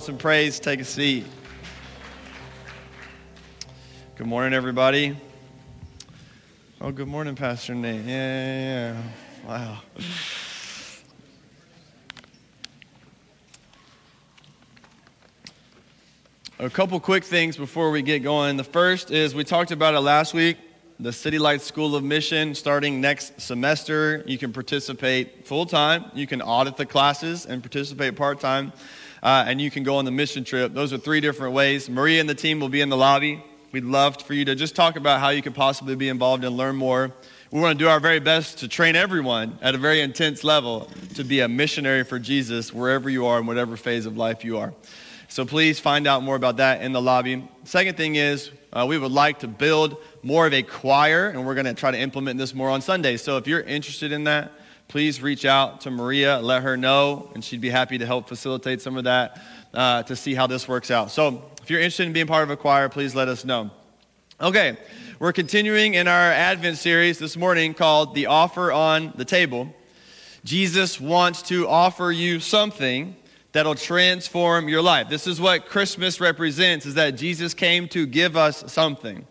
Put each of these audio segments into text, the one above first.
some praise. Take a seat. Good morning, everybody. Oh, good morning, Pastor Nate. Yeah, yeah, yeah. Wow. A couple quick things before we get going. The first is we talked about it last week. The CityLight School of Mission starting next semester. You can participate full time. You can audit the classes and participate part time uh, and you can go on the mission trip. Those are three different ways. Maria and the team will be in the lobby. We'd love for you to just talk about how you could possibly be involved and learn more. We want to do our very best to train everyone at a very intense level to be a missionary for Jesus wherever you are in whatever phase of life you are. So please find out more about that in the lobby. Second thing is, uh, we would like to build more of a choir, and we're going to try to implement this more on Sundays. So if you're interested in that, please reach out to Maria, let her know, and she'd be happy to help facilitate some of that uh, to see how this works out. So if you're interested in being part of a choir, please let us know. Okay, we're continuing in our Advent series this morning called The Offer on the Table. Jesus wants to offer you something that'll transform your life. This is what Christmas represents is that Jesus came to give us something.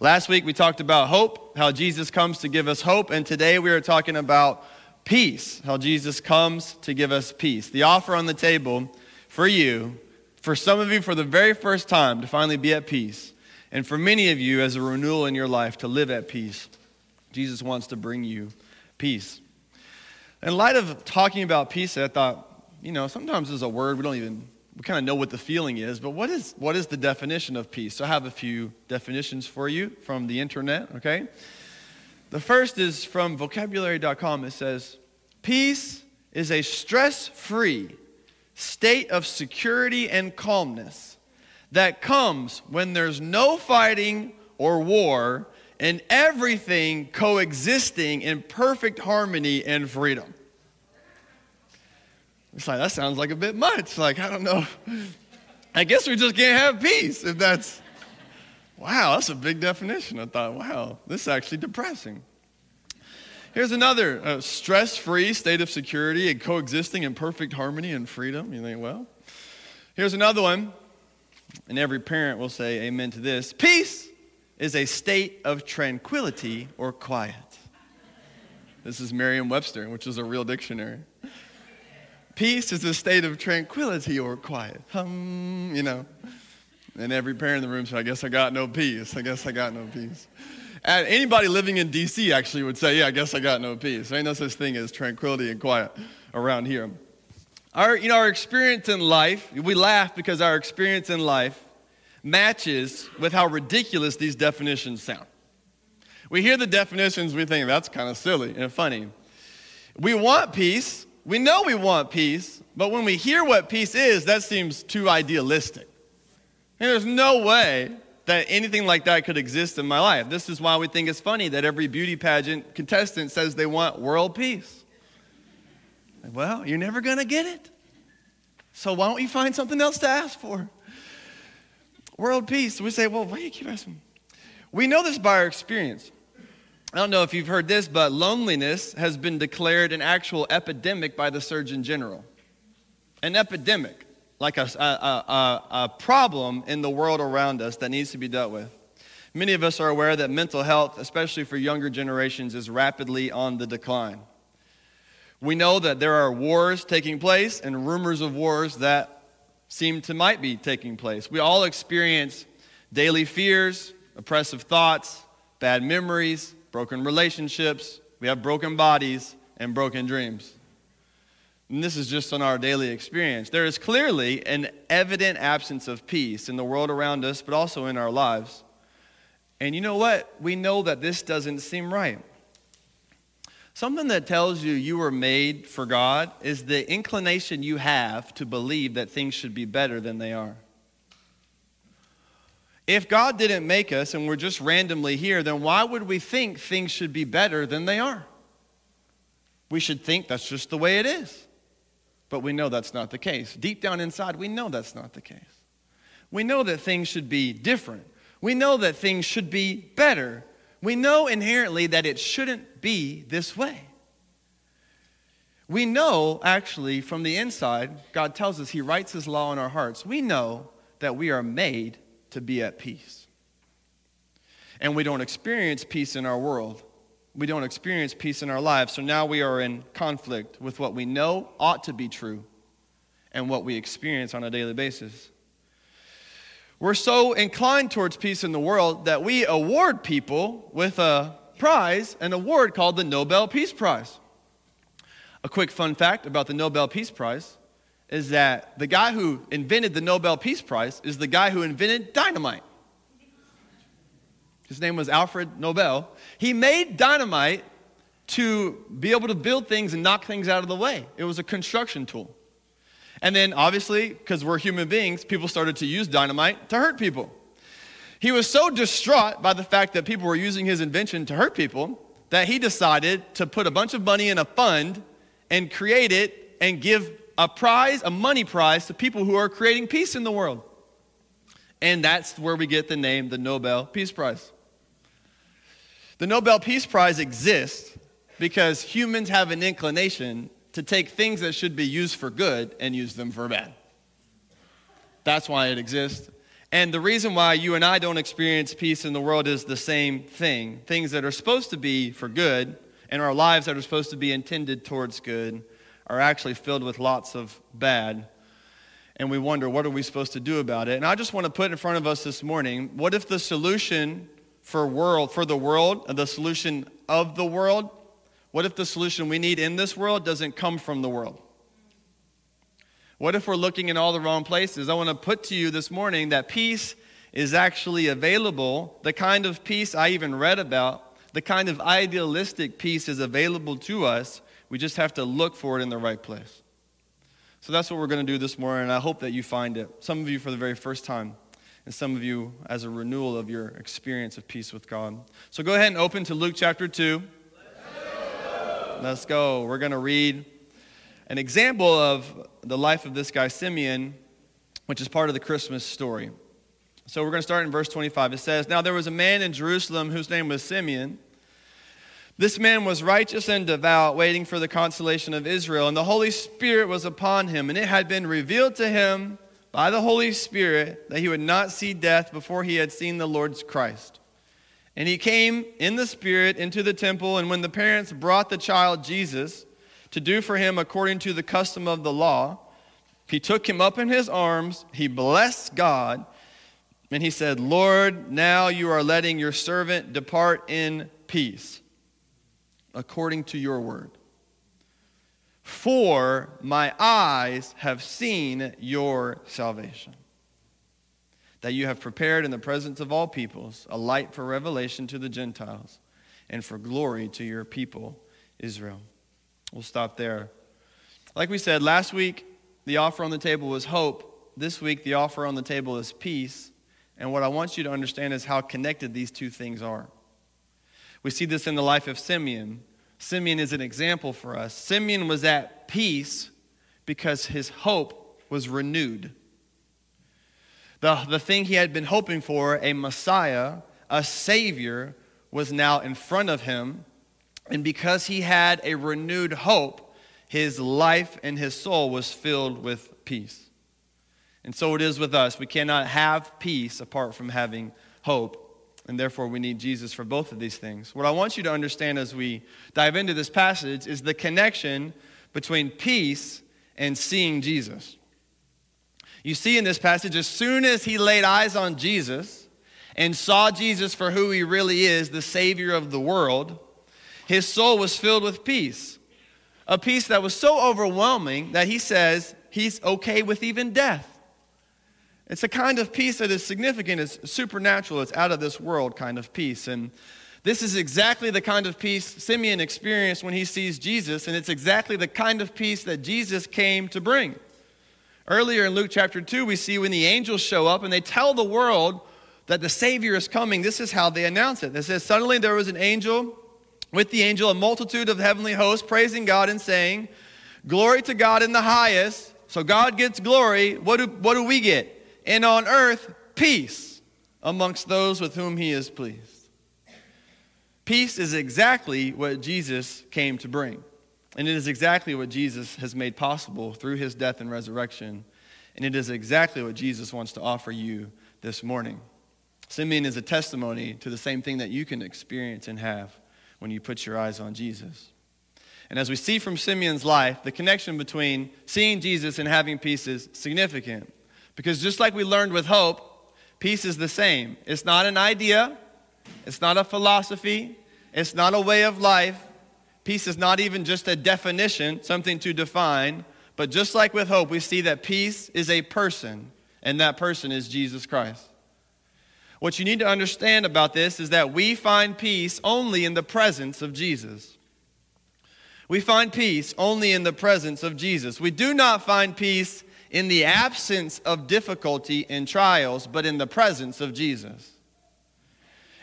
Last week we talked about hope, how Jesus comes to give us hope, and today we are talking about peace, how Jesus comes to give us peace. The offer on the table for you, for some of you, for the very first time, to finally be at peace. And for many of you, as a renewal in your life, to live at peace. Jesus wants to bring you peace. In light of talking about peace, I thought, you know, sometimes there's a word we don't even, we kind of know what the feeling is, but what is, what is the definition of peace? So I have a few definitions for you from the internet, okay? The first is from vocabulary.com. It says, Peace is a stress free state of security and calmness that comes when there's no fighting or war and everything coexisting in perfect harmony and freedom. It's like, that sounds like a bit much. Like, I don't know. I guess we just can't have peace if that's Wow, that's a big definition. I thought, wow, this is actually depressing. Here's another uh, stress free state of security and coexisting in perfect harmony and freedom. You think, well, here's another one, and every parent will say amen to this. Peace is a state of tranquility or quiet. This is Merriam Webster, which is a real dictionary. Peace is a state of tranquility or quiet. Hum, you know. And every parent in the room said, I guess I got no peace. I guess I got no peace. And anybody living in D.C. actually would say, Yeah, I guess I got no peace. There ain't no such thing as tranquility and quiet around here. Our, you know, our experience in life, we laugh because our experience in life matches with how ridiculous these definitions sound. We hear the definitions, we think that's kind of silly and funny. We want peace. We know we want peace, but when we hear what peace is, that seems too idealistic. And there's no way that anything like that could exist in my life. This is why we think it's funny that every beauty pageant contestant says they want world peace. Well, you're never going to get it. So why don't you find something else to ask for? World peace. We say, well, why do you keep asking? We know this by our experience. I don't know if you've heard this, but loneliness has been declared an actual epidemic by the Surgeon General. An epidemic like a, a, a, a problem in the world around us that needs to be dealt with. Many of us are aware that mental health, especially for younger generations, is rapidly on the decline. We know that there are wars taking place and rumors of wars that seem to might be taking place. We all experience daily fears, oppressive thoughts, bad memories, broken relationships. We have broken bodies and broken dreams and this is just on our daily experience, there is clearly an evident absence of peace in the world around us, but also in our lives. And you know what? We know that this doesn't seem right. Something that tells you you were made for God is the inclination you have to believe that things should be better than they are. If God didn't make us and we're just randomly here, then why would we think things should be better than they are? We should think that's just the way it is. But we know that's not the case. Deep down inside, we know that's not the case. We know that things should be different. We know that things should be better. We know inherently that it shouldn't be this way. We know, actually, from the inside, God tells us He writes His law in our hearts. We know that we are made to be at peace. And we don't experience peace in our world. We don't experience peace in our lives. So now we are in conflict with what we know ought to be true and what we experience on a daily basis. We're so inclined towards peace in the world that we award people with a prize, an award called the Nobel Peace Prize. A quick fun fact about the Nobel Peace Prize is that the guy who invented the Nobel Peace Prize is the guy who invented dynamite. His name was Alfred Nobel. He made dynamite to be able to build things and knock things out of the way. It was a construction tool. And then, obviously, because we're human beings, people started to use dynamite to hurt people. He was so distraught by the fact that people were using his invention to hurt people that he decided to put a bunch of money in a fund and create it and give a prize, a money prize, to people who are creating peace in the world. And that's where we get the name the Nobel Peace Prize. The Nobel Peace Prize exists because humans have an inclination to take things that should be used for good and use them for bad. That's why it exists. And the reason why you and I don't experience peace in the world is the same thing. Things that are supposed to be for good and our lives that are supposed to be intended towards good are actually filled with lots of bad. And we wonder, what are we supposed to do about it? And I just want to put in front of us this morning, what if the solution for world for the world, uh, the solution of the world, what if the solution we need in this world doesn't come from the world? What if we're looking in all the wrong places? I want to put to you this morning that peace is actually available. The kind of peace I even read about the kind of idealistic peace is available to us. We just have to look for it in the right place. So that's what we're going to do this morning, and I hope that you find it. Some of you for the very first time, and some of you as a renewal of your experience of peace with God. So go ahead and open to Luke chapter 2. Let's go. We're going to read an example of the life of this guy, Simeon, which is part of the Christmas story. So we're going to start in verse 25. It says, Now there was a man in Jerusalem whose name was Simeon. This man was righteous and devout, waiting for the consolation of Israel, and the Holy Spirit was upon him, and it had been revealed to him by the Holy Spirit that he would not see death before he had seen the Lord's Christ. And he came in the Spirit into the temple, and when the parents brought the child Jesus to do for him according to the custom of the law, he took him up in his arms, he blessed God, and he said, Lord, now you are letting your servant depart in peace according to your word. For my eyes have seen your salvation, that you have prepared in the presence of all peoples a light for revelation to the Gentiles and for glory to your people, Israel. We'll stop there. Like we said, last week, the offer on the table was hope. This week, the offer on the table is peace. And what I want you to understand is how connected these two things are. We see this in the life of Simeon. Simeon is an example for us. Simeon was at peace because his hope was renewed. The, the thing he had been hoping for, a Messiah, a Savior, was now in front of him. And because he had a renewed hope, his life and his soul was filled with peace. And so it is with us. We cannot have peace apart from having hope. And therefore, we need Jesus for both of these things. What I want you to understand as we dive into this passage is the connection between peace and seeing Jesus. You see in this passage, as soon as he laid eyes on Jesus and saw Jesus for who he really is, the Savior of the world, his soul was filled with peace. A peace that was so overwhelming that he says he's okay with even death. It's a kind of peace that is significant, it's supernatural, it's out of this world kind of peace. And this is exactly the kind of peace Simeon experienced when he sees Jesus, and it's exactly the kind of peace that Jesus came to bring. Earlier in Luke chapter 2, we see when the angels show up and they tell the world that the Savior is coming, this is how they announce it. It says, Suddenly there was an angel, with the angel, a multitude of heavenly hosts praising God and saying, Glory to God in the highest. So God gets glory. What do, what do we get? And on earth peace amongst those with whom he is pleased. Peace is exactly what Jesus came to bring. And it is exactly what Jesus has made possible through his death and resurrection. And it is exactly what Jesus wants to offer you this morning. Simeon is a testimony to the same thing that you can experience and have when you put your eyes on Jesus. And as we see from Simeon's life, the connection between seeing Jesus and having peace is significant. Because just like we learned with hope, peace is the same. It's not an idea, it's not a philosophy, it's not a way of life. Peace is not even just a definition, something to define. But just like with hope, we see that peace is a person, and that person is Jesus Christ. What you need to understand about this is that we find peace only in the presence of Jesus. We find peace only in the presence of Jesus. We do not find peace in the absence of difficulty and trials, but in the presence of Jesus.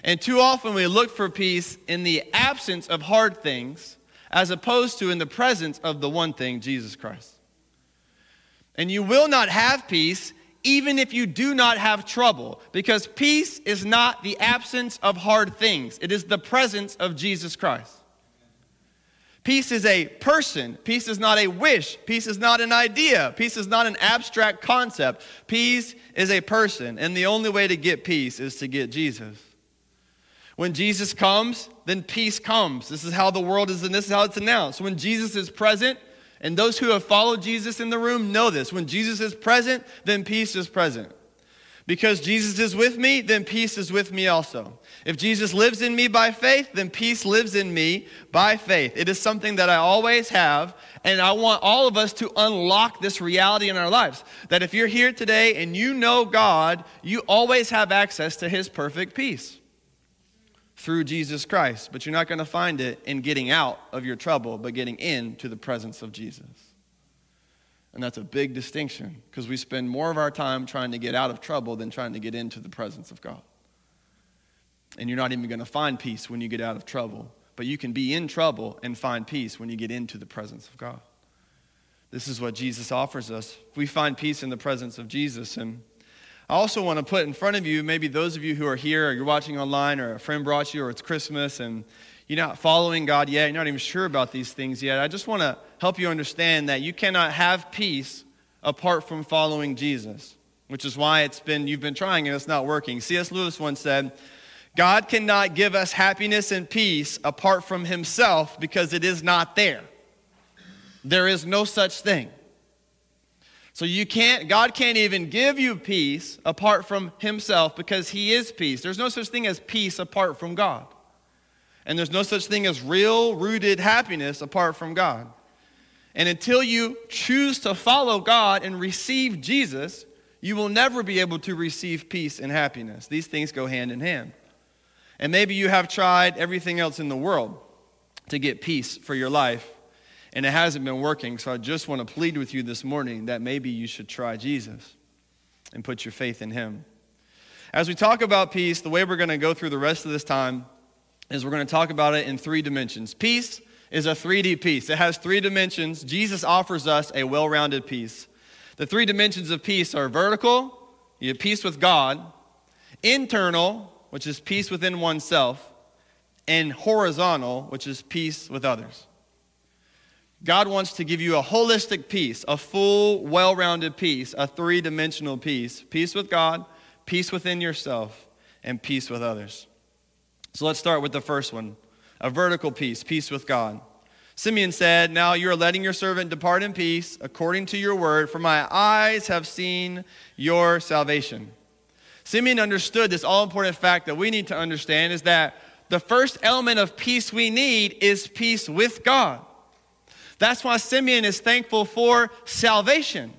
And too often we look for peace in the absence of hard things as opposed to in the presence of the one thing, Jesus Christ. And you will not have peace even if you do not have trouble, because peace is not the absence of hard things, it is the presence of Jesus Christ. Peace is a person. Peace is not a wish. Peace is not an idea. Peace is not an abstract concept. Peace is a person. And the only way to get peace is to get Jesus. When Jesus comes, then peace comes. This is how the world is, and this is how it's announced. When Jesus is present, and those who have followed Jesus in the room know this. When Jesus is present, then peace is present. Because Jesus is with me, then peace is with me also. If Jesus lives in me by faith, then peace lives in me by faith. It is something that I always have, and I want all of us to unlock this reality in our lives. That if you're here today and you know God, you always have access to His perfect peace through Jesus Christ. But you're not going to find it in getting out of your trouble, but getting into the presence of Jesus. And that's a big distinction because we spend more of our time trying to get out of trouble than trying to get into the presence of God. And you're not even going to find peace when you get out of trouble, but you can be in trouble and find peace when you get into the presence of God. This is what Jesus offers us. We find peace in the presence of Jesus. And I also want to put in front of you, maybe those of you who are here, or you're watching online, or a friend brought you, or it's Christmas, and you're not following God yet, you're not even sure about these things yet. I just want to help you understand that you cannot have peace apart from following Jesus, which is why it's been you've been trying and it's not working. C.S. Lewis once said, God cannot give us happiness and peace apart from himself because it is not there. There is no such thing. So you can't, God can't even give you peace apart from Himself because He is peace. There's no such thing as peace apart from God. And there's no such thing as real rooted happiness apart from God. And until you choose to follow God and receive Jesus, you will never be able to receive peace and happiness. These things go hand in hand. And maybe you have tried everything else in the world to get peace for your life and it hasn't been working. So I just want to plead with you this morning that maybe you should try Jesus and put your faith in him. As we talk about peace, the way we're going to go through the rest of this time is we're going to talk about it in three dimensions. Peace is a 3D peace, it has three dimensions. Jesus offers us a well rounded peace. The three dimensions of peace are vertical, you have peace with God, internal, which is peace within oneself, and horizontal, which is peace with others. God wants to give you a holistic peace, a full, well rounded peace, a three dimensional peace peace with God, peace within yourself, and peace with others. So let's start with the first one a vertical peace, peace with God. Simeon said, Now you are letting your servant depart in peace according to your word, for my eyes have seen your salvation. Simeon understood this all important fact that we need to understand is that the first element of peace we need is peace with God. That's why Simeon is thankful for salvation.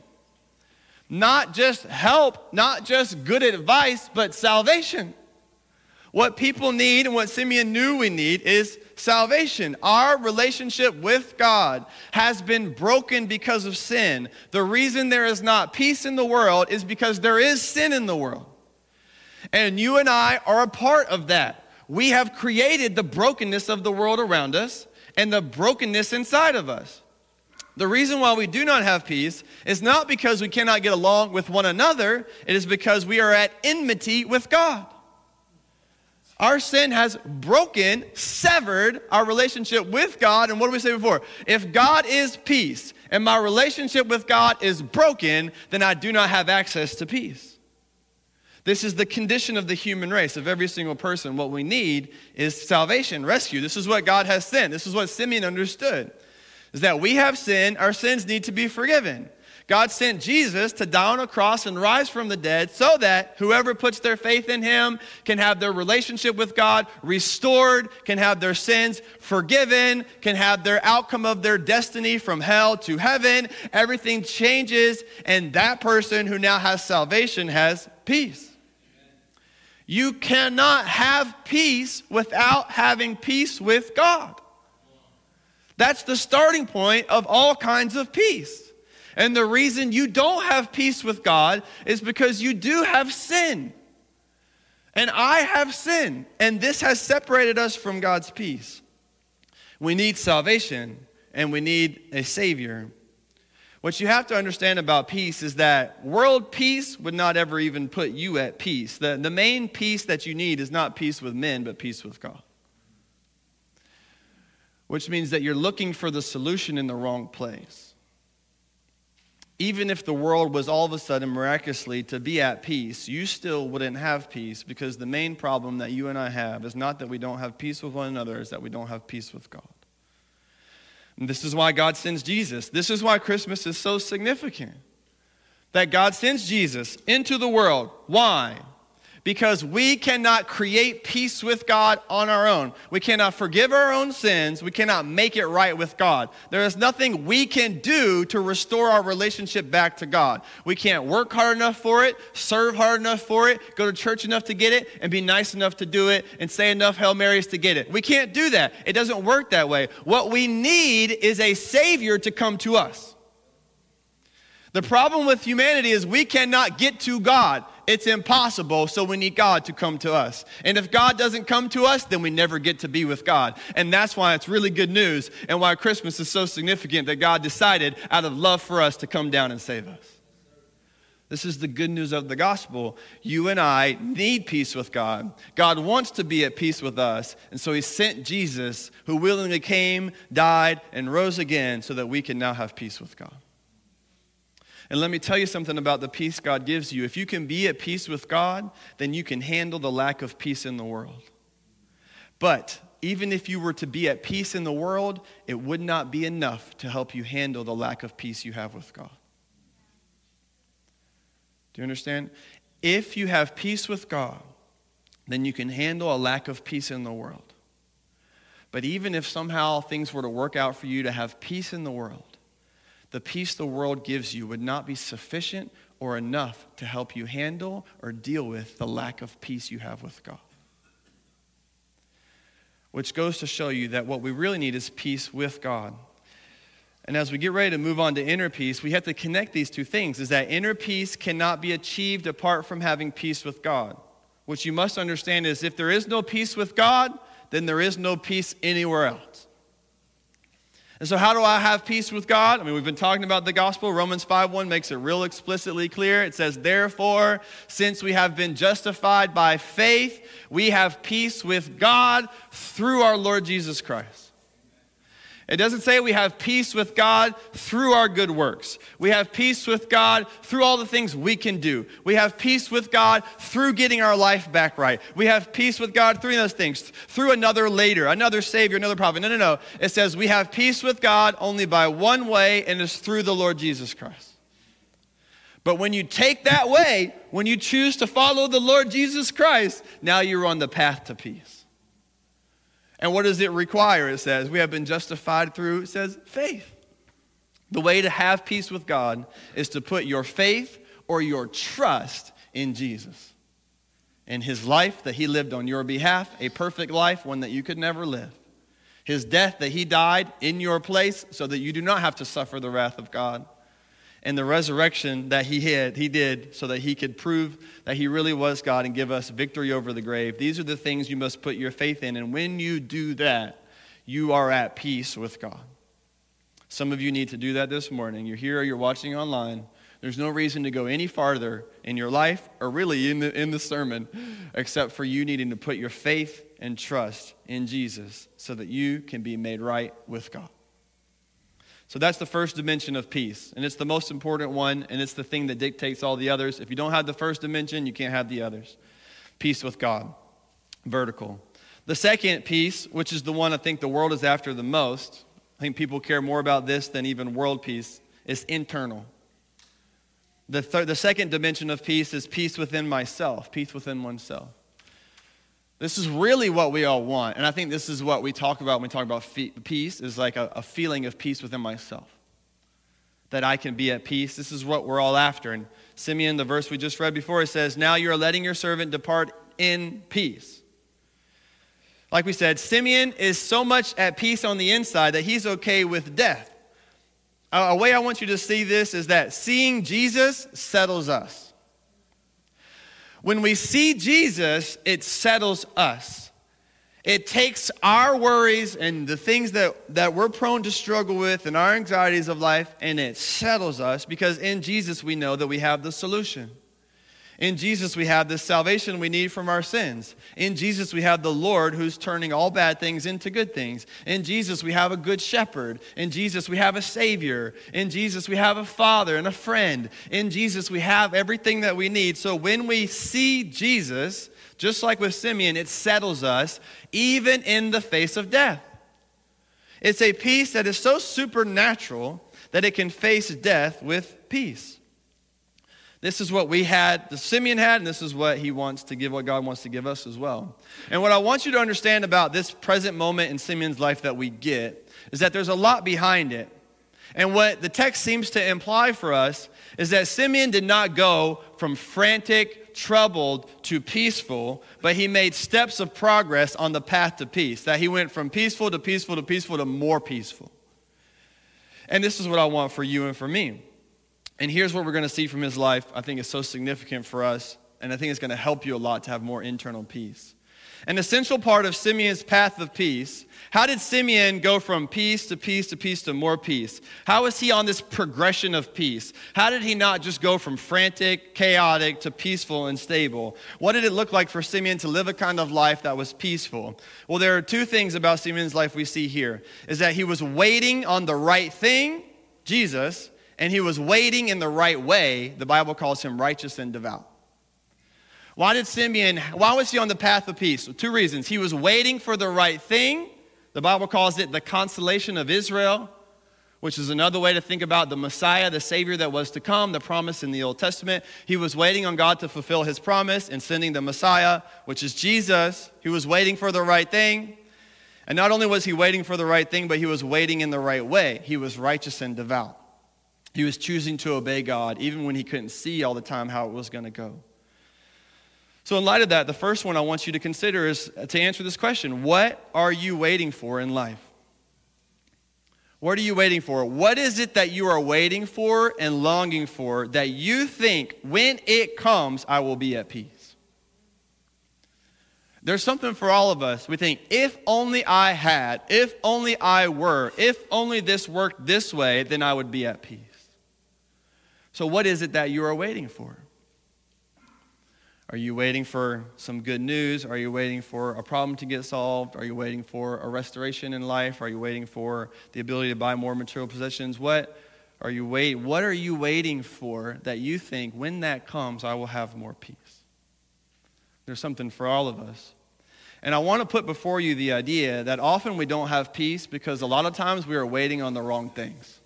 Not just help, not just good advice, but salvation. What people need and what Simeon knew we need is salvation. Our relationship with God has been broken because of sin. The reason there is not peace in the world is because there is sin in the world. And you and I are a part of that. We have created the brokenness of the world around us, and the brokenness inside of us. The reason why we do not have peace is not because we cannot get along with one another, it is because we are at enmity with God. Our sin has broken, severed our relationship with God. And what did we say before? If God is peace and my relationship with God is broken, then I do not have access to peace. This is the condition of the human race, of every single person. What we need is salvation, rescue. This is what God has sent. This is what Simeon understood. Is that we have sin, our sins need to be forgiven. God sent Jesus to die on a cross and rise from the dead so that whoever puts their faith in him can have their relationship with God restored, can have their sins forgiven, can have their outcome of their destiny from hell to heaven. Everything changes, and that person who now has salvation has peace. You cannot have peace without having peace with God. That's the starting point of all kinds of peace. And the reason you don't have peace with God is because you do have sin. And I have sin. And this has separated us from God's peace. We need salvation and we need a Savior. What you have to understand about peace is that world peace would not ever even put you at peace. The, the main peace that you need is not peace with men, but peace with God. Which means that you're looking for the solution in the wrong place even if the world was all of a sudden miraculously to be at peace, you still wouldn't have peace because the main problem that you and I have is not that we don't have peace with one another, is that we don't have peace with God. And this is why God sends Jesus. This is why Christmas is so significant. That God sends Jesus into the world. Why? Because we cannot create peace with God on our own. We cannot forgive our own sins. We cannot make it right with God. There is nothing we can do to restore our relationship back to God. We can't work hard enough for it, serve hard enough for it, go to church enough to get it, and be nice enough to do it, and say enough Hail Marys to get it. We can't do that. It doesn't work that way. What we need is a Savior to come to us. The problem with humanity is we cannot get to God. It's impossible, so we need God to come to us. And if God doesn't come to us, then we never get to be with God. And that's why it's really good news and why Christmas is so significant that God decided, out of love for us, to come down and save us. This is the good news of the gospel. You and I need peace with God. God wants to be at peace with us. And so he sent Jesus, who willingly came, died, and rose again so that we can now have peace with God. And let me tell you something about the peace God gives you. If you can be at peace with God, then you can handle the lack of peace in the world. But even if you were to be at peace in the world, it would not be enough to help you handle the lack of peace you have with God. Do you understand? If you have peace with God, then you can handle a lack of peace in the world. But even if somehow things were to work out for you to have peace in the world, the peace the world gives you would not be sufficient or enough to help you handle or deal with the lack of peace you have with God. Which goes to show you that what we really need is peace with God. And as we get ready to move on to inner peace, we have to connect these two things is that inner peace cannot be achieved apart from having peace with God. What you must understand is if there is no peace with God, then there is no peace anywhere else. And so, how do I have peace with God? I mean, we've been talking about the gospel. Romans 5:1 makes it real explicitly clear. It says, Therefore, since we have been justified by faith, we have peace with God through our Lord Jesus Christ. It doesn't say we have peace with God through our good works. We have peace with God through all the things we can do. We have peace with God through getting our life back right. We have peace with God through those things, through another later, another Savior, another prophet. No, no, no. It says we have peace with God only by one way, and it's through the Lord Jesus Christ. But when you take that way, when you choose to follow the Lord Jesus Christ, now you're on the path to peace. And what does it require? It says, we have been justified through, it says, faith. The way to have peace with God is to put your faith or your trust in Jesus. In his life that he lived on your behalf, a perfect life, one that you could never live. His death that he died in your place so that you do not have to suffer the wrath of God and the resurrection that he had he did so that he could prove that he really was God and give us victory over the grave. These are the things you must put your faith in and when you do that, you are at peace with God. Some of you need to do that this morning. You're here or you're watching online. There's no reason to go any farther in your life or really in the, in the sermon except for you needing to put your faith and trust in Jesus so that you can be made right with God. So that's the first dimension of peace. And it's the most important one, and it's the thing that dictates all the others. If you don't have the first dimension, you can't have the others. Peace with God, vertical. The second piece, which is the one I think the world is after the most, I think people care more about this than even world peace, is internal. The, the second dimension of peace is peace within myself, peace within oneself. This is really what we all want. And I think this is what we talk about when we talk about peace, is like a, a feeling of peace within myself. That I can be at peace. This is what we're all after. And Simeon, the verse we just read before, it says, Now you are letting your servant depart in peace. Like we said, Simeon is so much at peace on the inside that he's okay with death. A way I want you to see this is that seeing Jesus settles us. When we see Jesus, it settles us. It takes our worries and the things that, that we're prone to struggle with and our anxieties of life, and it settles us because in Jesus we know that we have the solution. In Jesus, we have the salvation we need from our sins. In Jesus, we have the Lord who's turning all bad things into good things. In Jesus, we have a good shepherd. In Jesus, we have a Savior. In Jesus, we have a Father and a friend. In Jesus, we have everything that we need. So when we see Jesus, just like with Simeon, it settles us even in the face of death. It's a peace that is so supernatural that it can face death with peace. This is what we had, the Simeon had, and this is what he wants to give, what God wants to give us as well. And what I want you to understand about this present moment in Simeon's life that we get is that there's a lot behind it. And what the text seems to imply for us is that Simeon did not go from frantic, troubled to peaceful, but he made steps of progress on the path to peace. That he went from peaceful to peaceful to peaceful to more peaceful. And this is what I want for you and for me. And here's what we're going to see from his life, I think is so significant for us, and I think it's going to help you a lot to have more internal peace. An essential part of Simeon's path of peace. How did Simeon go from peace to peace to peace to more peace? How is he on this progression of peace? How did he not just go from frantic, chaotic to peaceful and stable? What did it look like for Simeon to live a kind of life that was peaceful? Well, there are two things about Simeon's life we see here is that he was waiting on the right thing, Jesus, and he was waiting in the right way, the Bible calls him righteous and devout. Why did Simeon, why was he on the path of peace? Well, two reasons. He was waiting for the right thing. The Bible calls it the consolation of Israel, which is another way to think about the Messiah, the Savior that was to come, the promise in the Old Testament. He was waiting on God to fulfill his promise in sending the Messiah, which is Jesus. He was waiting for the right thing. And not only was he waiting for the right thing, but he was waiting in the right way. He was righteous and devout. He was choosing to obey God even when he couldn't see all the time how it was going to go. So, in light of that, the first one I want you to consider is uh, to answer this question What are you waiting for in life? What are you waiting for? What is it that you are waiting for and longing for that you think when it comes, I will be at peace? There's something for all of us. We think, if only I had, if only I were, if only this worked this way, then I would be at peace. So, what is it that you are waiting for? Are you waiting for some good news? Are you waiting for a problem to get solved? Are you waiting for a restoration in life? Are you waiting for the ability to buy more material possessions? What are you wait what are you waiting for that you think when that comes I will have more peace? There's something for all of us. And I want to put before you the idea that often we don't have peace because a lot of times we are waiting on the wrong things.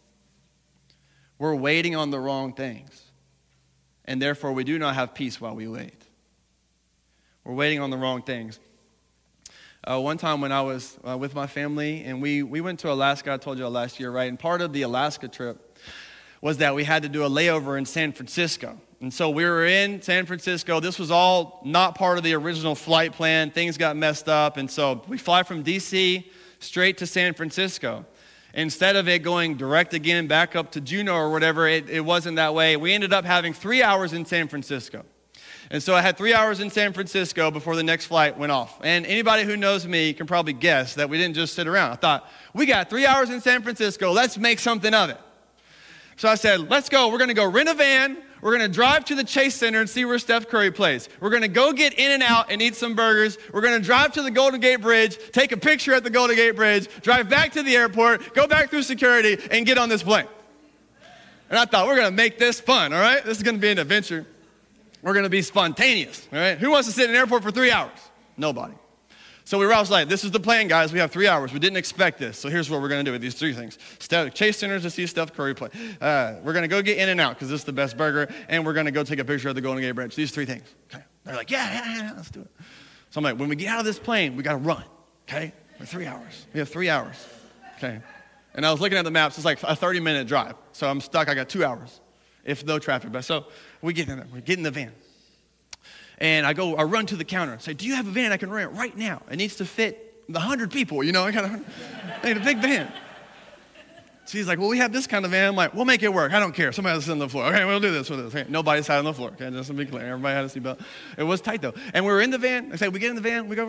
We're waiting on the wrong things. And therefore, we do not have peace while we wait. We're waiting on the wrong things. Uh, one time when I was uh, with my family, and we, we went to Alaska, I told you last year, right? And part of the Alaska trip was that we had to do a layover in San Francisco. And so we were in San Francisco. This was all not part of the original flight plan. Things got messed up. And so we fly from DC straight to San Francisco instead of it going direct again back up to Juneau or whatever, it, it wasn't that way. We ended up having three hours in San Francisco. And so I had three hours in San Francisco before the next flight went off. And anybody who knows me can probably guess that we didn't just sit around. I thought, we got three hours in San Francisco, let's make something of it. So I said, let's go. We're going to go rent a van. We're going to drive to the Chase Center and see where Steph Curry plays. We're going to go get In-N-Out and eat some burgers. We're going to drive to the Golden Gate Bridge, take a picture at the Golden Gate Bridge, drive back to the airport, go back through security, and get on this plane. And I thought, we're going to make this fun, all right? This is going to be an adventure. We're going to be spontaneous, all right? Who wants to sit in an airport for three hours? Nobody. So we were always like, this is the plan, guys. We have three hours. We didn't expect this. So here's what we're going to do with these three things. Chase Centers to see Steph Curry play. Uh, we're going to go get In-N-Out because this is the best burger. And we're going to go take a picture of the Golden Gate Bridge. These three things. Okay. They're like, yeah, yeah, yeah, let's do it. So I'm like, when we get out of this plane, we got to run. Okay. For three hours. We have three hours. Okay. And I was looking at the maps. It's like a 30 minute drive. So I'm stuck. I got two hours if no traffic. But so we get in there. We get in the van. And I go, I run to the counter and say, Do you have a van I can rent right now? It needs to fit the hundred people, you know, I got need a big van. She's like, well, we have this kind of van. I'm like, we'll make it work. I don't care. Somebody else sit on the floor. Okay, we'll do this. Do this. Okay, nobody sat on the floor. Okay, just to be clear. Everybody had a seatbelt. It was tight though. And we were in the van. I say, we get in the van. We go,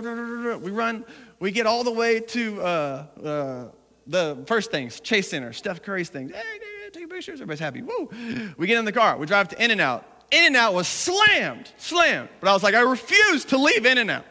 we run. We get all the way to uh, uh, the first things, Chase Center, Steph Curry's things. Hey, take pictures. Everybody's happy. Woo. We get in the car. We drive to In-N-Out. In-N-Out was slammed, slammed. But I was like, I refuse to leave In-N-Out.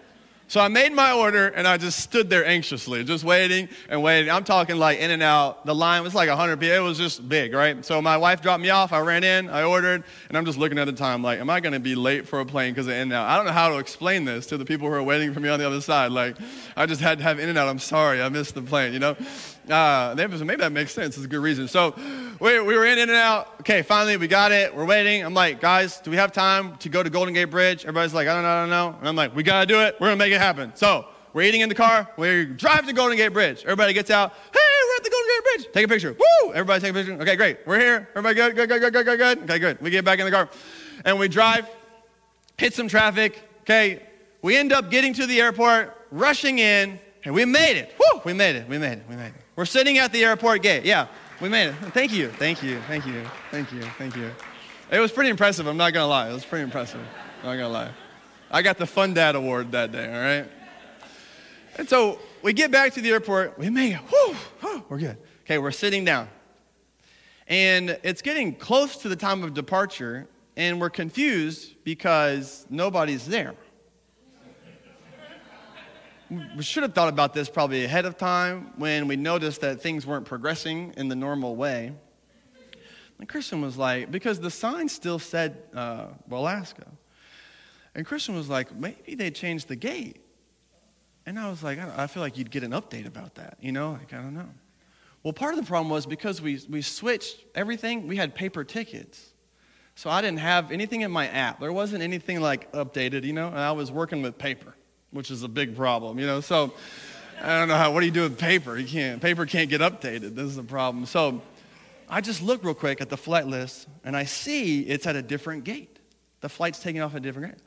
So I made my order and I just stood there anxiously, just waiting and waiting. I'm talking like In-N-Out. The line was like 100 people. It was just big, right? So my wife dropped me off. I ran in, I ordered, and I'm just looking at the time like, am I going to be late for a plane because of In-N-Out? I don't know how to explain this to the people who are waiting for me on the other side. Like, I just had to have In-N-Out. I'm sorry, I missed the plane, you know? Uh, maybe that makes sense. It's a good reason. So we, we were in, In-N-Out. Okay, finally we got it. We're waiting. I'm like, guys, do we have time to go to Golden Gate Bridge? Everybody's like, I don't know, I don't know. And I'm like, we got to do it. We're going to make it happen. So we're eating in the car. We drive to Golden Gate Bridge. Everybody gets out. Hey, we're at the Golden Gate Bridge. Take a picture. Woo! Everybody take a picture. Okay, great. We're here. Everybody good, good, good, good, good, good, good. Okay, good. We get back in the car. And we drive, hit some traffic. Okay, we end up getting to the airport, rushing in, and we made it. Woo! We made it. We made it. We made it. We're sitting at the airport gate. Yeah, we made it. Thank you. Thank you. Thank you. Thank you. Thank you. It was pretty impressive. I'm not going to lie. It was pretty impressive. I'm not to lie. I got the Fun Dad Award that day, all right? And so we get back to the airport. We made it. Whew, whew, we're good. Okay, we're sitting down. And it's getting close to the time of departure, and we're confused because nobody's there we should have thought about this probably ahead of time when we noticed that things weren't progressing in the normal way. And Christian was like, because the sign still said uh, Alaska. And Christian was like, maybe they changed the gate. And I was like, I, I, feel like you'd get an update about that, you know? Like, I don't know. Well, part of the problem was because we, we switched everything, we had paper tickets. So I didn't have anything in my app. There wasn't anything like updated, you know? And I was working with paper which is a big problem, you know. So I don't know how, what do you do with paper? You can't, paper can't get updated. This is a problem. So I just look real quick at the flight list and I see it's at a different gate. The flight's taking off at a different gate.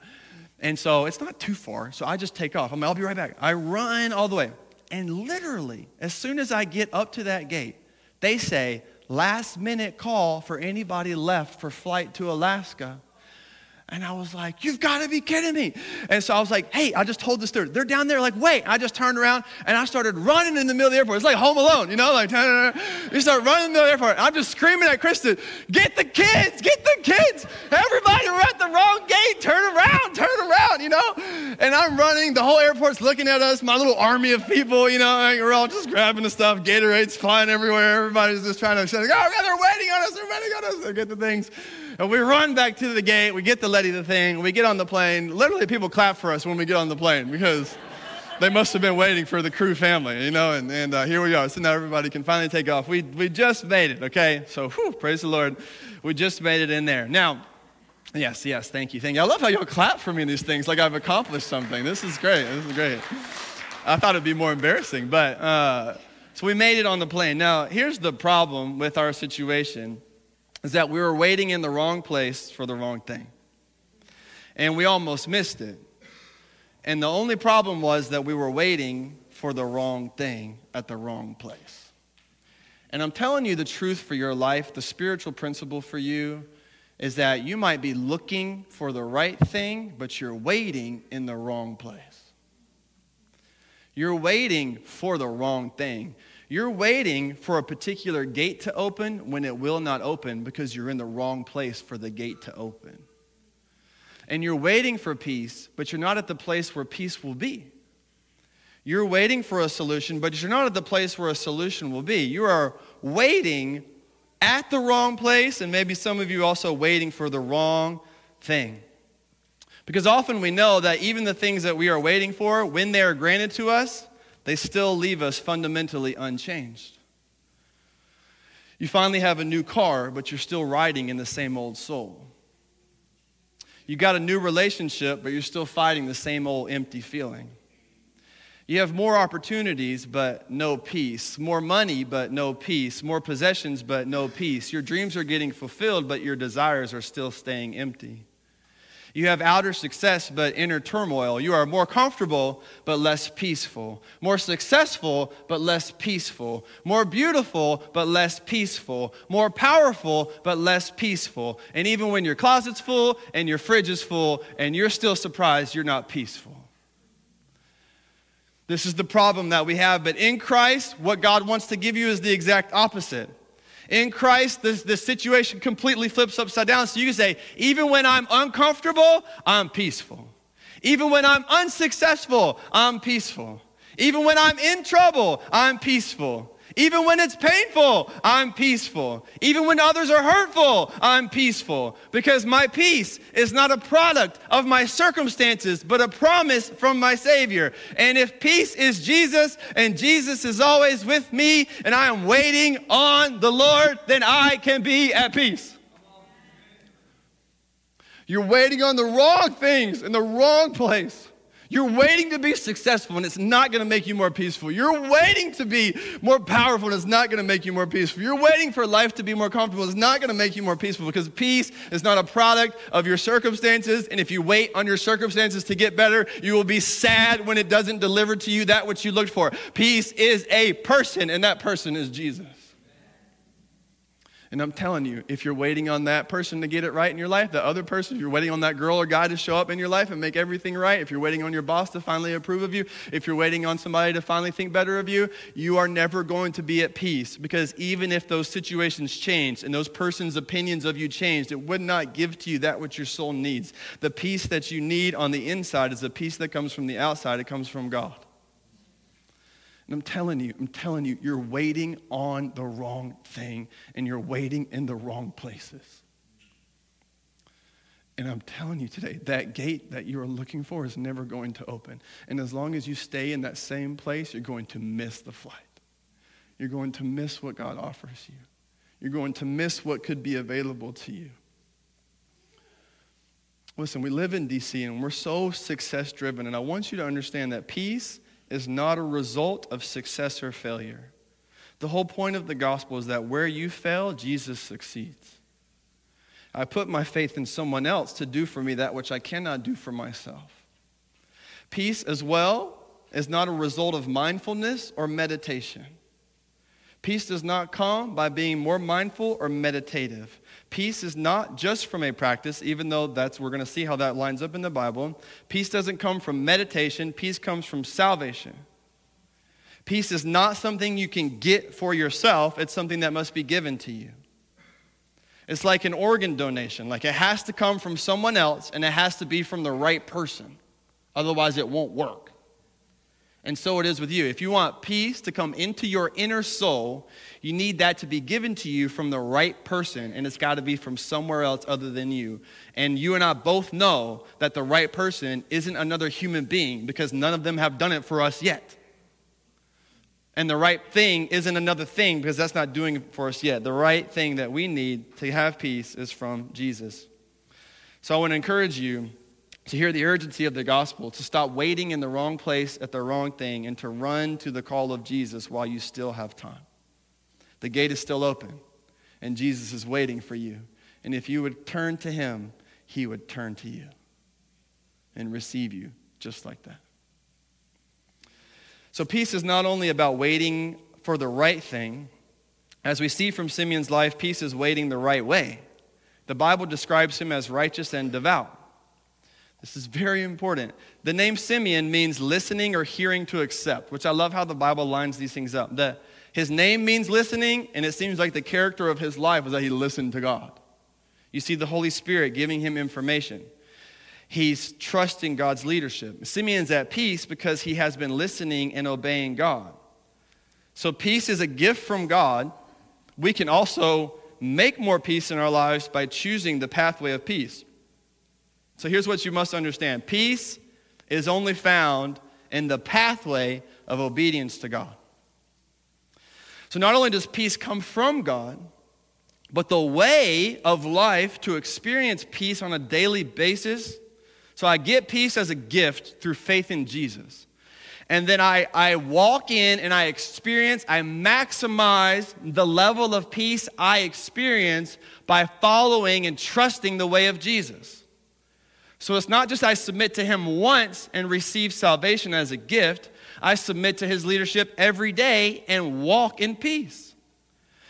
And so it's not too far. So I just take off. I'm, I'll be right back. I run all the way. And literally, as soon as I get up to that gate, they say, last minute call for anybody left for flight to Alaska and I was like, you've got to be kidding me. And so I was like, hey, I just told the steward. They're down there, like, wait. I just turned around and I started running in the middle of the airport. It's like home alone, you know, like, you start running in the middle of the airport. I'm just screaming at Kristen, get the kids, get the kids. Everybody, we're at the wrong gate. Turn around, turn around, you know? And I'm running. The whole airport's looking at us, my little army of people, you know, like, we're all just grabbing the stuff. Gatorade's flying everywhere. Everybody's just trying to oh, they're waiting on us, they're waiting on us. They get the things. And we run back to the gate. We get the Letty the thing. We get on the plane. Literally, people clap for us when we get on the plane because they must have been waiting for the Crew family, you know. And, and uh, here we are. So now everybody can finally take off. We, we just made it, okay? So, whew, praise the Lord. We just made it in there. Now, yes, yes, thank you. Thank you. I love how y'all clap for me in these things like I've accomplished something. This is great. This is great. I thought it'd be more embarrassing, but uh, so we made it on the plane. Now, here's the problem with our situation is that we were waiting in the wrong place for the wrong thing. And we almost missed it. And the only problem was that we were waiting for the wrong thing at the wrong place. And I'm telling you the truth for your life, the spiritual principle for you is that you might be looking for the right thing, but you're waiting in the wrong place. You're waiting for the wrong thing. You're waiting for a particular gate to open when it will not open because you're in the wrong place for the gate to open. And you're waiting for peace, but you're not at the place where peace will be. You're waiting for a solution, but you're not at the place where a solution will be. You are waiting at the wrong place, and maybe some of you also waiting for the wrong thing. Because often we know that even the things that we are waiting for, when they are granted to us, they still leave us fundamentally unchanged. You finally have a new car, but you're still riding in the same old soul. You got a new relationship, but you're still fighting the same old empty feeling. You have more opportunities, but no peace. More money, but no peace. More possessions, but no peace. Your dreams are getting fulfilled, but your desires are still staying empty. You have outer success, but inner turmoil. You are more comfortable, but less peaceful. More successful, but less peaceful. More beautiful, but less peaceful. More powerful, but less peaceful. And even when your closet's full and your fridge is full, and you're still surprised you're not peaceful. This is the problem that we have. But in Christ, what God wants to give you is the exact opposite. In Christ, this, this situation completely flips upside down. So you can say, even when I'm uncomfortable, I'm peaceful. Even when I'm unsuccessful, I'm peaceful. Even when I'm in trouble, I'm peaceful. Even when it's painful, I'm peaceful. Even when others are hurtful, I'm peaceful. Because my peace is not a product of my circumstances, but a promise from my Savior. And if peace is Jesus and Jesus is always with me and I am waiting on the Lord, then I can be at peace. You're waiting on the wrong things in the wrong place. You're waiting to be successful and it's not going to make you more peaceful. You're waiting to be more powerful and it's not going to make you more peaceful. You're waiting for life to be more comfortable. It's not going to make you more peaceful because peace is not a product of your circumstances. And if you wait on your circumstances to get better, you will be sad when it doesn't deliver to you that which you looked for. Peace is a person and that person is Jesus. And I'm telling you, if you're waiting on that person to get it right in your life, the other person, if you're waiting on that girl or guy to show up in your life and make everything right, if you're waiting on your boss to finally approve of you, if you're waiting on somebody to finally think better of you, you are never going to be at peace. Because even if those situations change and those person's opinions of you changed, it would not give to you that which your soul needs. The peace that you need on the inside is the peace that comes from the outside, it comes from God. And I'm telling you, I'm telling you, you're waiting on the wrong thing and you're waiting in the wrong places. And I'm telling you today, that gate that you are looking for is never going to open. And as long as you stay in that same place, you're going to miss the flight. You're going to miss what God offers you. You're going to miss what could be available to you. Listen, we live in DC and we're so success driven. And I want you to understand that peace is not a result of success or failure. The whole point of the gospel is that where you fail, Jesus succeeds. I put my faith in someone else to do for me that which I cannot do for myself. Peace, as well, is not a result of mindfulness or meditation. Peace does not come by being more mindful or meditative. Peace is not just from a practice, even though that's we're going to see how that lines up in the Bible. Peace doesn't come from meditation, peace comes from salvation. Peace is not something you can get for yourself, it's something that must be given to you. It's like an organ donation. Like it has to come from someone else and it has to be from the right person. Otherwise, it won't work. And so it is with you. If you want peace to come into your inner soul, you need that to be given to you from the right person, and it's got to be from somewhere else other than you. And you and I both know that the right person isn't another human being because none of them have done it for us yet. And the right thing isn't another thing because that's not doing it for us yet. The right thing that we need to have peace is from Jesus. So I want to encourage you to hear the urgency of the gospel, to stop waiting in the wrong place at the wrong thing, and to run to the call of Jesus while you still have time. The gate is still open, and Jesus is waiting for you. And if you would turn to him, he would turn to you and receive you just like that. So, peace is not only about waiting for the right thing. As we see from Simeon's life, peace is waiting the right way. The Bible describes him as righteous and devout. This is very important. The name Simeon means listening or hearing to accept, which I love how the Bible lines these things up. The His name means listening, and it seems like the character of his life was that he listened to God. You see the Holy Spirit giving him information. He's trusting God's leadership. Simeon's at peace because he has been listening and obeying God. So, peace is a gift from God. We can also make more peace in our lives by choosing the pathway of peace. So, here's what you must understand peace is only found in the pathway of obedience to God. So, not only does peace come from God, but the way of life to experience peace on a daily basis. So, I get peace as a gift through faith in Jesus. And then I, I walk in and I experience, I maximize the level of peace I experience by following and trusting the way of Jesus. So it's not just I submit to him once and receive salvation as a gift, I submit to his leadership every day and walk in peace.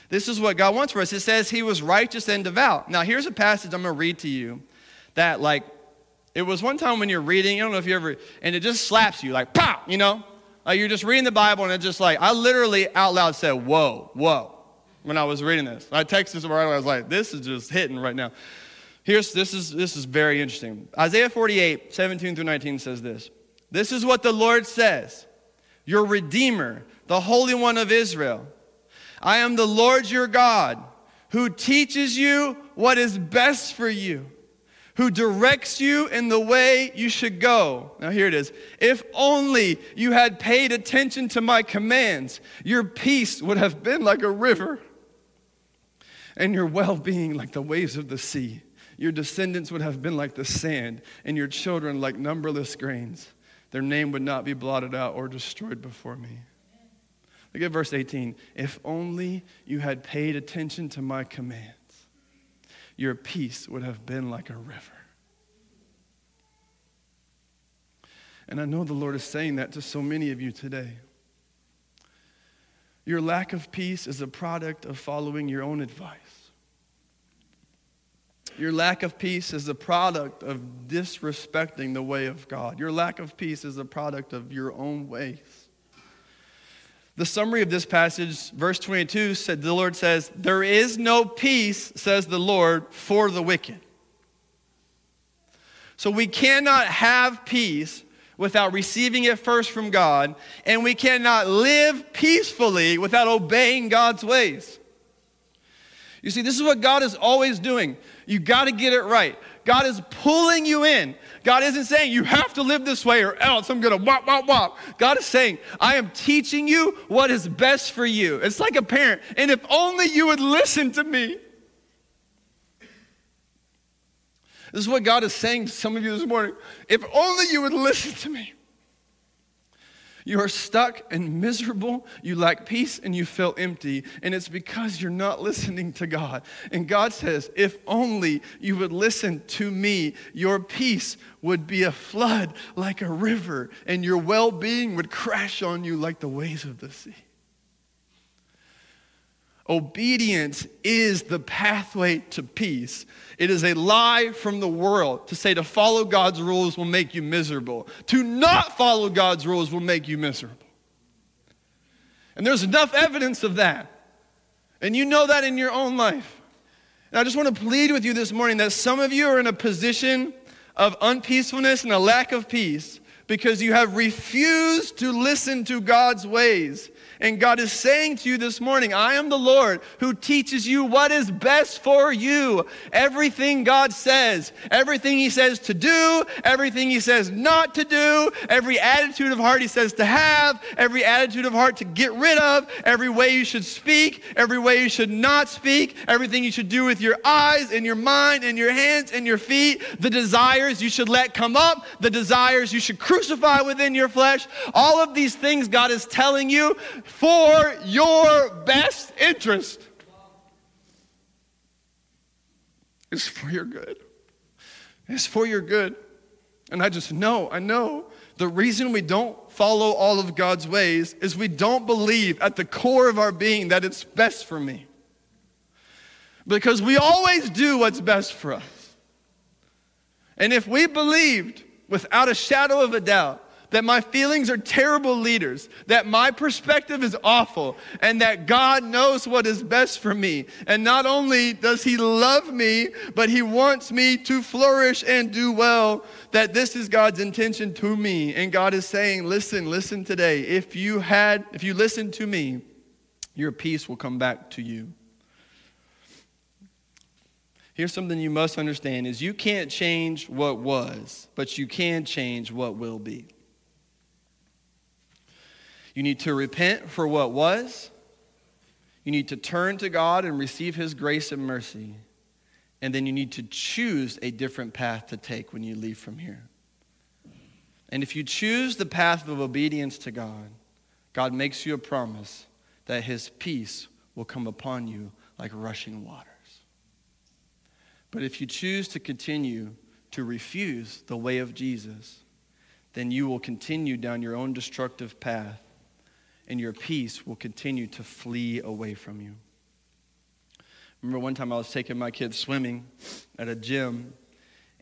This is what God wants for us. It says he was righteous and devout. Now, here's a passage I'm going to read to you that, like, it was one time when you're reading, I don't know if you ever, and it just slaps you, like, pop, you know? Like, you're just reading the Bible, and it's just like, I literally out loud said, whoa, whoa, when I was reading this. I texted right I was like, this is just hitting right now. Here's, this is, this is very interesting. Isaiah 48, 17 through 19 says this. This is what the Lord says your Redeemer, the Holy One of Israel. I am the Lord your God who teaches you what is best for you, who directs you in the way you should go. Now, here it is. If only you had paid attention to my commands, your peace would have been like a river, and your well being like the waves of the sea. Your descendants would have been like the sand, and your children like numberless grains their name would not be blotted out or destroyed before me. Look at verse 18. If only you had paid attention to my commands, your peace would have been like a river. And I know the Lord is saying that to so many of you today. Your lack of peace is a product of following your own advice. Your lack of peace is a product of disrespecting the way of God. Your lack of peace is a product of your own ways. The summary of this passage, verse 22, said the Lord says, There is no peace, says the Lord, for the wicked. So we cannot have peace without receiving it first from God, and we cannot live peacefully without obeying God's ways. You see, this is what God is always doing. You got to get it right. God is pulling you in. God isn't saying you have to live this way or else I'm going to wop, wop, wop. God is saying, I am teaching you what is best for you. It's like a parent. And if only you would listen to me. This is what God is saying to some of you this morning. If only you would listen to me. You are stuck and miserable, you lack peace, and you feel empty. And it's because you're not listening to God. And God says, if only you would listen to me, your peace would be a flood like a river, and your well being would crash on you like the waves of the sea. Obedience is the pathway to peace. It is a lie from the world to say to follow God's rules will make you miserable. To not follow God's rules will make you miserable. And there's enough evidence of that. And you know that in your own life. And I just want to plead with you this morning that some of you are in a position of unpeacefulness and a lack of peace because you have refused to listen to God's ways. And God is saying to you this morning, I am the Lord who teaches you what is best for you. Everything God says, everything He says to do, everything He says not to do, every attitude of heart He says to have, every attitude of heart to get rid of, every way you should speak, every way you should not speak, everything you should do with your eyes and your mind and your hands and your feet, the desires you should let come up, the desires you should crucify within your flesh. All of these things God is telling you for your best interest. It's for your good. It's for your good. And I just know, I know the reason we don't follow all of God's ways is we don't believe at the core of our being that it's best for me. Because we always do what's best for us. And if we believed without a shadow of a doubt that my feelings are terrible leaders, that my perspective is awful, and that God knows what is best for me. And not only does He love me, but He wants me to flourish and do well, that this is God's intention to me. And God is saying, listen, listen today. If you had, if you listen to me, your peace will come back to you. Here's something you must understand is you can't change what was, but you can change what will be. You need to repent for what was. You need to turn to God and receive his grace and mercy. And then you need to choose a different path to take when you leave from here. And if you choose the path of obedience to God, God makes you a promise that his peace will come upon you like rushing waters. But if you choose to continue to refuse the way of Jesus, then you will continue down your own destructive path and your peace will continue to flee away from you. Remember one time I was taking my kids swimming at a gym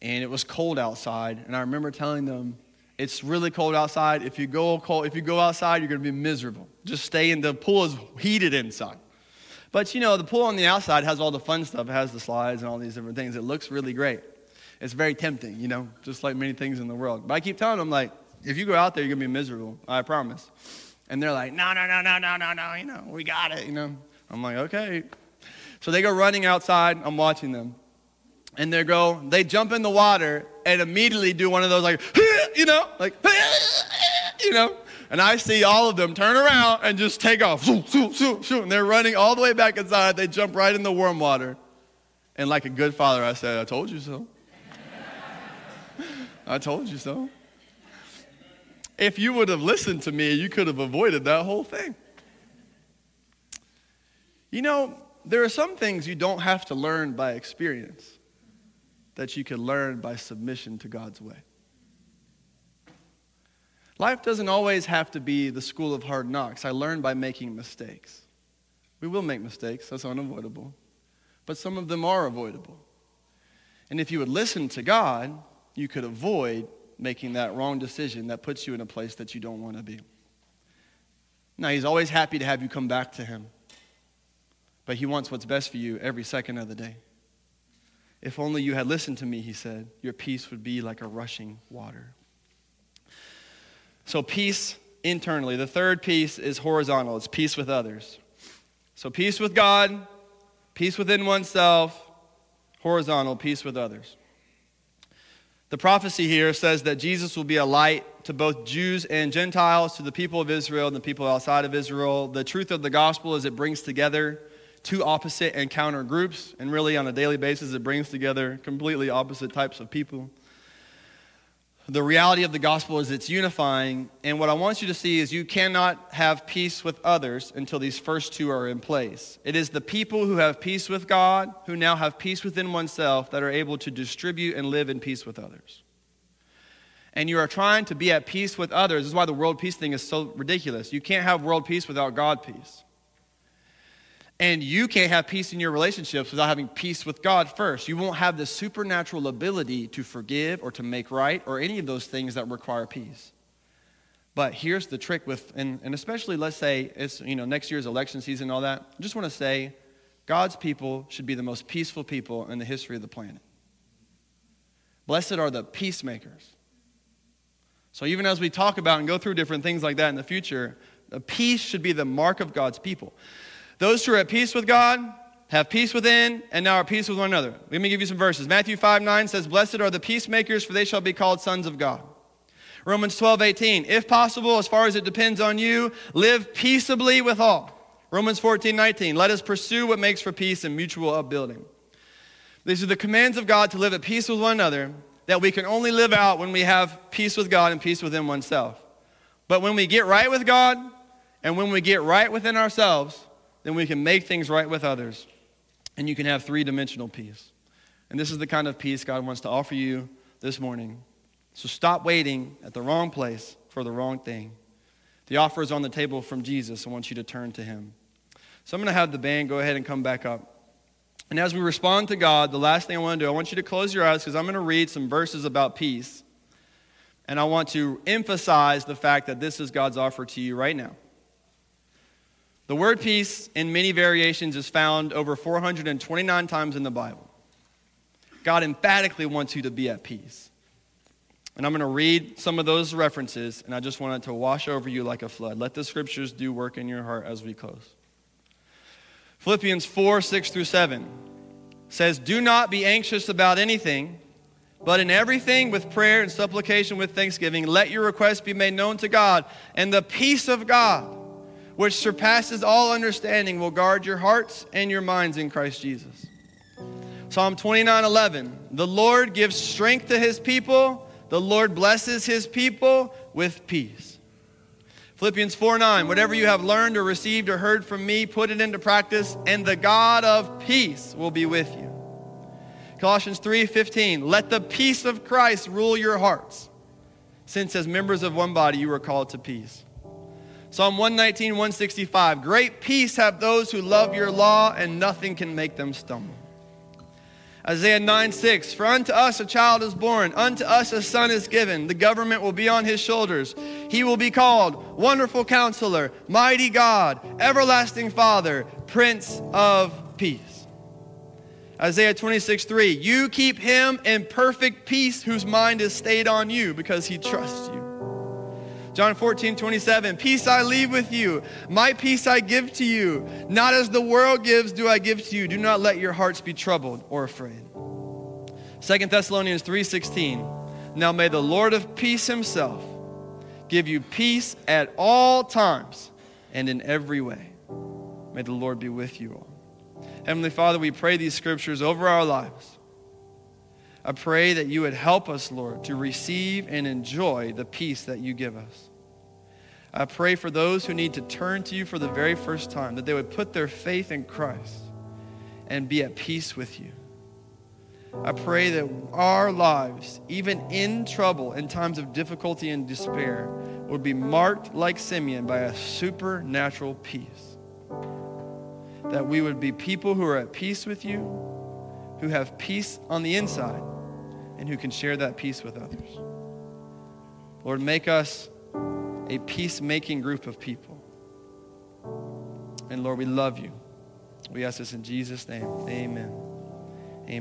and it was cold outside and I remember telling them it's really cold outside. If you go cold, if you go outside, you're going to be miserable. Just stay in the pool is heated inside. But you know, the pool on the outside has all the fun stuff. It has the slides and all these different things. It looks really great. It's very tempting, you know, just like many things in the world. But I keep telling them, like, if you go out there, you're going to be miserable. I promise. And they're like, no, no, no, no, no, no, no, you know, we got it, you know. I'm like, okay. So they go running outside. I'm watching them. And they go, they jump in the water and immediately do one of those, like, you know, like, you know. And I see all of them turn around and just take off. Shoot, shoot, shoot, shoot. And they're running all the way back inside. They jump right in the warm water. And like a good father, I said, I told you so. I told you so. If you would have listened to me, you could have avoided that whole thing. You know, there are some things you don't have to learn by experience that you can learn by submission to God's way. Life doesn't always have to be the school of hard knocks. I learn by making mistakes. We will make mistakes, that's unavoidable. But some of them are avoidable. And if you would listen to God, you could avoid making that wrong decision that puts you in a place that you don't want to be. Now, He's always happy to have you come back to Him, but He wants what's best for you every second of the day. If only you had listened to me, He said, your peace would be like a rushing water. So, peace internally. The third piece is horizontal it's peace with others. So, peace with God, peace within oneself, horizontal, peace with others. The prophecy here says that Jesus will be a light to both Jews and Gentiles, to the people of Israel and the people outside of Israel. The truth of the gospel is it brings together two opposite and counter groups, and really on a daily basis, it brings together completely opposite types of people the reality of the gospel is it's unifying. And what I want you to see is you cannot have peace with others until these first two are in place. It is the people who have peace with God, who now have peace within oneself, that are able to distribute and live in peace with others. And you are trying to be at peace with others. This is why the world peace thing is so ridiculous. You can't have world peace without God peace. And you can't have peace in your relationships without having peace with God first. You won't have the supernatural ability to forgive or to make right or any of those things that require peace. But here's the trick with, and, and especially let's say it's, you know, next year's election season and all that. I just want to say God's people should be the most peaceful people in the history of the planet. Blessed are the peacemakers. So even as we talk about and go through different things like that in the future, peace should be the mark of God's people. Those who are at peace with God have peace within and now are at peace with one another. Let me give you some verses. Matthew 5 9 says, Blessed are the peacemakers, for they shall be called sons of God. Romans 12 18, if possible, as far as it depends on you, live peaceably with all. Romans 14 19, let us pursue what makes for peace and mutual upbuilding. These are the commands of God to live at peace with one another that we can only live out when we have peace with God and peace within oneself. But when we get right with God and when we get right within ourselves, then we can make things right with others. And you can have three dimensional peace. And this is the kind of peace God wants to offer you this morning. So stop waiting at the wrong place for the wrong thing. The offer is on the table from Jesus. I want you to turn to him. So I'm going to have the band go ahead and come back up. And as we respond to God, the last thing I want to do, I want you to close your eyes because I'm going to read some verses about peace. And I want to emphasize the fact that this is God's offer to you right now. The word peace in many variations is found over 429 times in the Bible. God emphatically wants you to be at peace. And I'm going to read some of those references, and I just want it to wash over you like a flood. Let the scriptures do work in your heart as we close. Philippians 4 6 through 7 says, Do not be anxious about anything, but in everything with prayer and supplication with thanksgiving, let your requests be made known to God, and the peace of God, which surpasses all understanding, will guard your hearts and your minds in Christ Jesus. Psalm 29 11, the Lord gives strength to his people, the Lord blesses his people with peace. Philippians 4 9, whatever you have learned or received or heard from me, put it into practice, and the God of peace will be with you. Colossians 3 15, let the peace of Christ rule your hearts, since as members of one body you are called to peace. Psalm 119, 165, great peace have those who love your law, and nothing can make them stumble. Isaiah 9 6, For unto us a child is born, unto us a son is given. The government will be on his shoulders. He will be called Wonderful Counselor, Mighty God, Everlasting Father, Prince of Peace. Isaiah 26 3, You keep him in perfect peace whose mind is stayed on you because he trusts you. John 14, 27, Peace I leave with you, my peace I give to you. Not as the world gives, do I give to you. Do not let your hearts be troubled or afraid. 2 Thessalonians 3:16 Now may the Lord of peace himself give you peace at all times and in every way. May the Lord be with you all. Heavenly Father, we pray these scriptures over our lives. I pray that you would help us, Lord, to receive and enjoy the peace that you give us. I pray for those who need to turn to you for the very first time, that they would put their faith in Christ and be at peace with you. I pray that our lives, even in trouble, in times of difficulty and despair, would be marked like Simeon by a supernatural peace. That we would be people who are at peace with you, who have peace on the inside, and who can share that peace with others. Lord, make us a peacemaking group of people. And Lord, we love you. We ask this in Jesus' name. Amen.